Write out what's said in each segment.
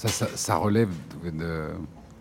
Ça, ça, ça relève de.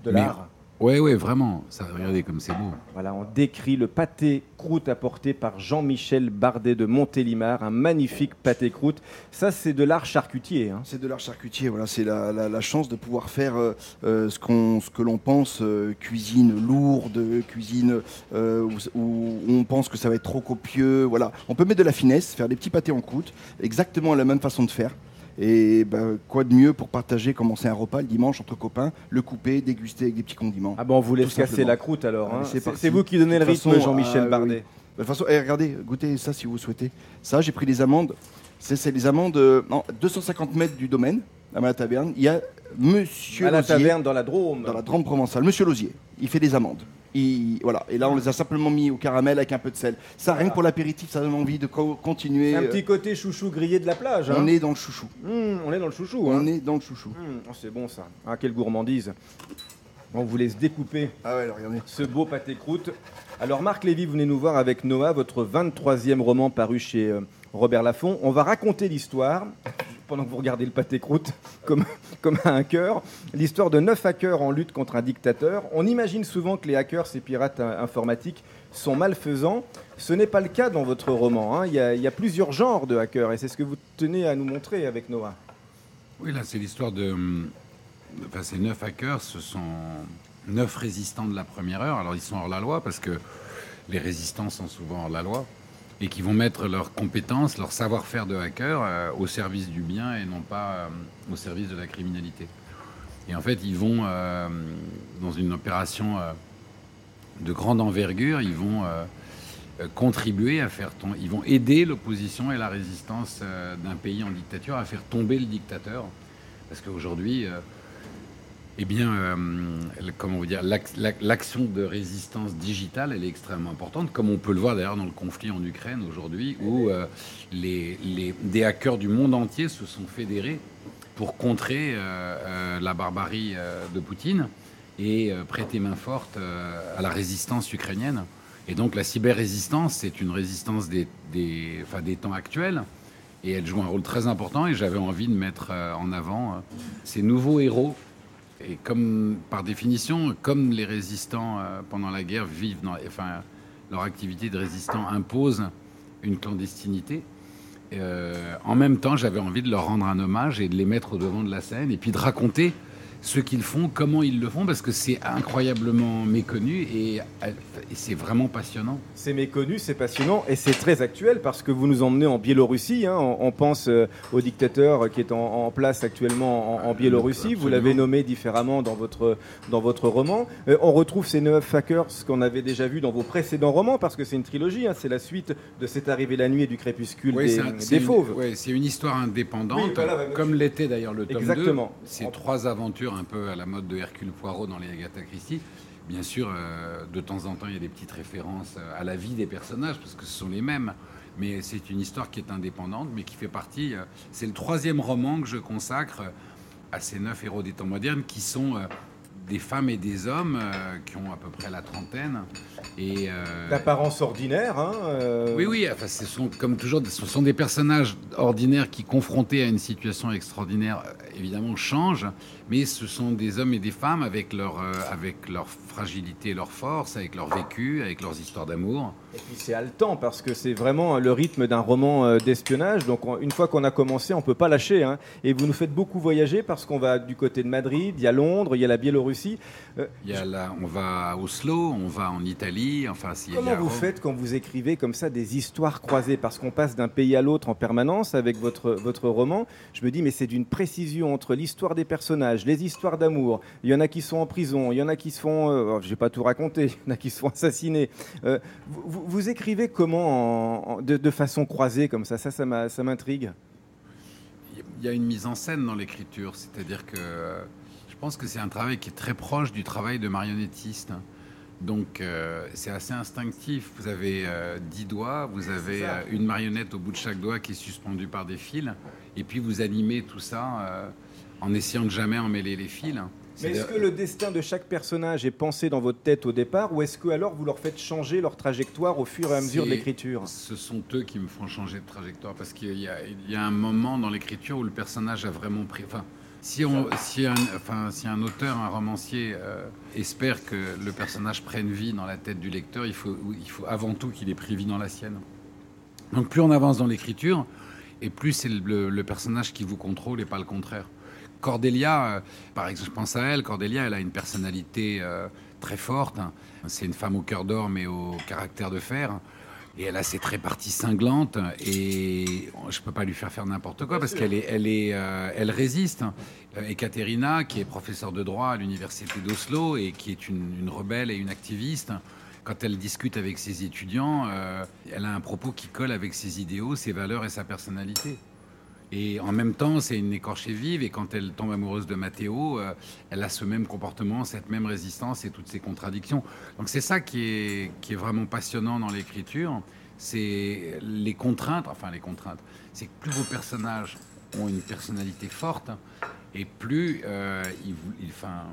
De l'art. Ouais, ouais, vraiment. Ça, regardez comme c'est beau. Voilà, on décrit le pâté croûte apporté par Jean-Michel Bardet de Montélimar, un magnifique pâté croûte. Ça, c'est de l'art charcutier. hein. C'est de l'art charcutier, voilà, c'est la, la- la chance de pouvoir faire euh, euh, ce, qu'on, ce que l'on pense euh, cuisine lourde, cuisine euh, où, où on pense que ça va être trop copieux. Voilà. On peut mettre de la finesse, faire des petits pâtés en croûte, exactement la même façon de faire. Et ben, quoi de mieux pour partager, commencer un repas le dimanche entre copains, le couper, déguster avec des petits condiments. Ah bon, on vous laisse casser simplement. la croûte alors. hein. Allez, c'est vous qui donnez le rythme, Jean-Michel ah, oui. Bardet. De toute façon, eh, regardez, goûtez ça si vous souhaitez. Ça, j'ai pris les amandes. C'est, c'est les amandes, euh, non, 250 mètres du domaine, à la taverne. Il y a Monsieur À la Lausier, taverne dans la Drôme. dans la Drôme provençale. Monsieur Lausier, il fait des amandes. Il- voilà. Et là, on les a simplement mis au caramel avec un peu de sel. Ça, rien que pour l'apéritif, ça donne envie de co- continuer. C'est un euh, petit côté chouchou grillé de la plage. On hein. est dans le chouchou. Mmh, on est dans le chouchou. On hein. est dans le chouchou. Mmh, oh, c'est bon ça. Ah, quelle gourmandise. On vous laisse découper Ah ouais, alors, regardez. ce beau pâté croûte. Alors Marc Lévy, vous venez nous voir avec Noah, votre 23e roman paru chez euh, Robert Laffont. On va raconter l'histoire, pendant que vous regardez le pâté croûte, comme, comme un hacker, l'histoire de neuf hackers en lutte contre un dictateur. On imagine souvent que les hackers, ces pirates informatiques, sont malfaisants. Ce n'est pas le cas dans votre roman. hein. Il y, a- il y a plusieurs genres de hackers et c'est ce que vous tenez à nous montrer avec Noah. Oui, là, c'est l'histoire de. hum, Enfin, ces neuf hackers, ce sont neuf résistants de la première heure. Alors, ils sont hors la loi parce que les résistants sont souvent hors la loi et qui vont mettre leurs compétences, leur savoir-faire de hacker euh, au service du bien et non pas euh, au service de la criminalité. Et en fait, ils vont, euh, dans une opération de grande envergure, ils vont contribuer à faire ils vont aider l'opposition et la résistance d'un pays en dictature à faire tomber le dictateur. Parce qu'aujourd'hui, eh bien, euh, comment vous dire, l'ac- l'ac- l'action de résistance digitale, elle est extrêmement importante, comme on peut le voir d'ailleurs dans le conflit en Ukraine aujourd'hui, où euh, les, les- des hackers du monde entier se sont fédérés pour contrer euh, la barbarie de Poutine et prêter main forte à la résistance ukrainienne. Et donc la cyber-résistance, c'est une résistance des, enfin, des temps actuels. Et elle joue un rôle très important. Et j'avais envie de mettre en avant ces nouveaux héros. Et comme, par définition, comme les résistants euh, pendant la guerre vivent, dans, enfin, leur activité de résistant impose une clandestinité. euh, en même temps, j'avais envie de leur rendre un hommage et de les mettre au devant de la scène et puis de raconter ce qu'ils font, comment ils le font, parce que c'est incroyablement méconnu et, et c'est vraiment passionnant. C'est méconnu, c'est passionnant et c'est très actuel parce que vous nous emmenez en Biélorussie. hein. On, on pense euh, au dictateur qui est en, en place actuellement en, en Biélorussie. Vous l'avez nommé différemment dans votre, dans votre roman. Euh, on retrouve ces neuf hackers qu'on avait déjà vu dans vos précédents romans parce que c'est une trilogie. hein. C'est la suite de cette arrivée la nuit et du crépuscule des, c'est un- des c'est une- fauves. ouais, c'est une histoire indépendante, Oui, voilà, ouais, comme l'était d'ailleurs le tome Exactement. 2. C'est trois aventures un peu à la mode de Hercule Poirot dans les Agatha Christie. Bien sûr, euh, de temps en temps, il y a des petites références euh, à la vie des personnages, parce que ce sont les mêmes. Mais c'est une histoire qui est indépendante, mais qui fait partie... euh, c'est le troisième roman que je consacre à ces neuf héros des temps modernes, qui sont des femmes et des hommes euh, qui ont à peu près la trentaine. Et, euh, D'apparence ordinaire. hein, euh, oui, oui, enfin, ce sont comme toujours, ce sont des personnages ordinaires qui, confrontés à une situation extraordinaire, évidemment changent, mais ce sont des hommes et des femmes avec leur, euh, avec leur fragilité leur force, avec leur vécu, avec leurs histoires d'amour. Et puis c'est haletant parce que c'est vraiment le rythme d'un roman d'espionnage. Donc on- une fois qu'on a commencé, on peut pas lâcher. hein. Et vous nous faites beaucoup voyager parce qu'on va du côté de Madrid, il y a Londres, il y a la Biélorussie. Euh, Il y a là, on va à Oslo, on va en Italie, enfin, il y Comment a vous Rome. faites quand vous écrivez comme ça des histoires croisées? Parce qu'on passe d'un pays à l'autre en permanence avec votre, votre roman. Je me dis, mais c'est d'une précision entre l'histoire des personnages, les histoires d'amour. Il y en a qui sont en prison, il y en a qui se font. euh, oh, je vais pas tout raconter, il y en a qui se font assassiner. Euh, vous, écrivez comment en- en- de, de façon croisée comme ça? Ça, ça m'intrigue. Il y a une mise en scène dans l'écriture, c'est-à-dire que pense que c'est un travail qui est très proche du travail de marionnettiste. Donc euh, c'est assez instinctif. Vous avez euh, dix doigts, vous avez euh, une marionnette au bout de chaque doigt qui est suspendue par des fils, et puis vous animez tout ça en essayant de jamais emmêler les fils. Mais est-ce que le destin de chaque personnage est pensé dans votre tête au départ, ou est-ce que alors vous leur faites changer leur trajectoire au fur et à mesure de l'écriture? Ce sont eux qui me font changer de trajectoire parce qu'il y a, il y a un moment dans l'écriture où le personnage a vraiment pris. Enfin, Si, on, si, un, enfin, si un auteur, un romancier euh, espère que le personnage prenne vie dans la tête du lecteur, il faut, il faut avant tout qu'il ait pris vie dans la sienne. Donc plus on avance dans l'écriture, et plus c'est le, personnage qui vous contrôle et pas le contraire. Cordelia, euh, par exemple, je pense à elle, Cordelia, elle a une personnalité euh, très forte. C'est une femme au cœur d'or, mais au caractère de fer. Et elle a ses traits parties cinglantes et je peux pas lui faire faire n'importe quoi parce qu'elle est, elle est, euh, elle résiste. Et Katerina, qui est professeure de droit à l'université d'Oslo et qui est une, une, rebelle et une activiste, quand elle discute avec ses étudiants, euh, elle a un propos qui colle avec ses idéaux, ses valeurs et sa personnalité. Et en même temps, c'est une écorchée vive. Et quand elle tombe amoureuse de Matteo, euh, elle a ce même comportement, cette même résistance et toutes ces contradictions. Donc c'est ça qui est, qui est vraiment passionnant dans l'écriture. C'est les contraintes, enfin les contraintes. C'est que plus vos personnages ont une personnalité forte, et plus euh, ils, ils, enfin,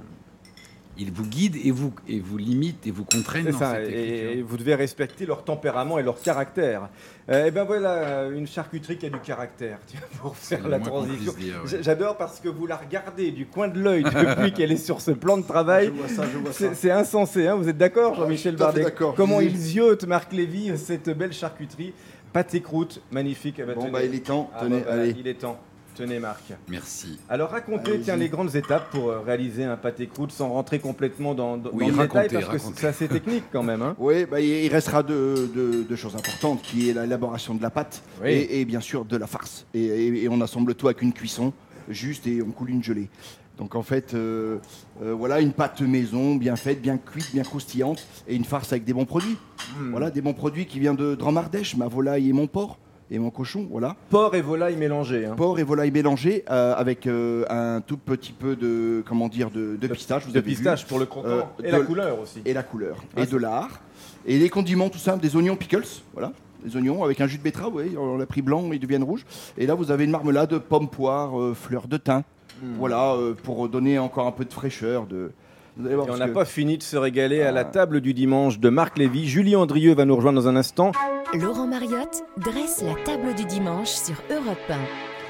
ils vous guident et vous, et vous limitent et vous contraignent dans ça, cette écriture. Et vous devez respecter leur tempérament et leur caractère. Et ben voilà, une charcuterie qui a du caractère, tiens, pour faire la transition. Ouais. J'adore parce que vous la regardez du coin de l'œil depuis qu'elle est sur ce plan de travail. Je vois ça, je vois ça. C'est insensé, hein vous êtes d'accord, Jean-Michel tout à fait Bardet? d'accord. Comment Oui. il ziote, Marc Lévy, cette belle charcuterie Pâté croûte, magnifique. Eh ben, Bon, tenez. bah, il est temps. Ah, Tenez, bah, voilà, allez. Il est temps. Tenez, Marc. Merci. Alors racontez tiens, les grandes étapes pour euh, réaliser un pâté croûte sans rentrer complètement dans, dans Oui, le détail racontez, parce que c'est assez technique quand même. Hein. Oui, bah, il restera deux, deux- deux choses importantes, qui est l'élaboration de la pâte Oui. et, et bien sûr de la farce. Et, et- et on assemble tout avec une cuisson juste et on coule une gelée. Donc en fait, euh, euh, voilà une pâte maison, bien faite, bien cuite, bien croustillante, et une farce avec des bons produits. Hmm. Voilà, des bons produits qui viennent de Dramardèche, ma volaille et mon porc, et mon cochon, voilà. Porc et volaille mélangés. Hein. Porc et volaille mélangés euh, avec euh, un tout petit peu de, comment dire, de, de pistache, vous de avez vu. pistache pour le croquant Euh, et la couleur aussi. et la couleur Ah, et de l'art et les condiments tout simple des oignons pickles voilà des oignons avec un jus de betterave oui, on l'a pris blanc ils deviennent rouges et là vous avez une marmelade pommes poires euh, fleurs de thym Hmm. voilà pour donner encore un peu de fraîcheur de Et on n'a que- pas fini de se régaler à la Ah. table du dimanche de Marc Lévy. Julie Andrieux va nous rejoindre dans un instant. Laurent Mariotte dresse la table du dimanche sur Europe 1.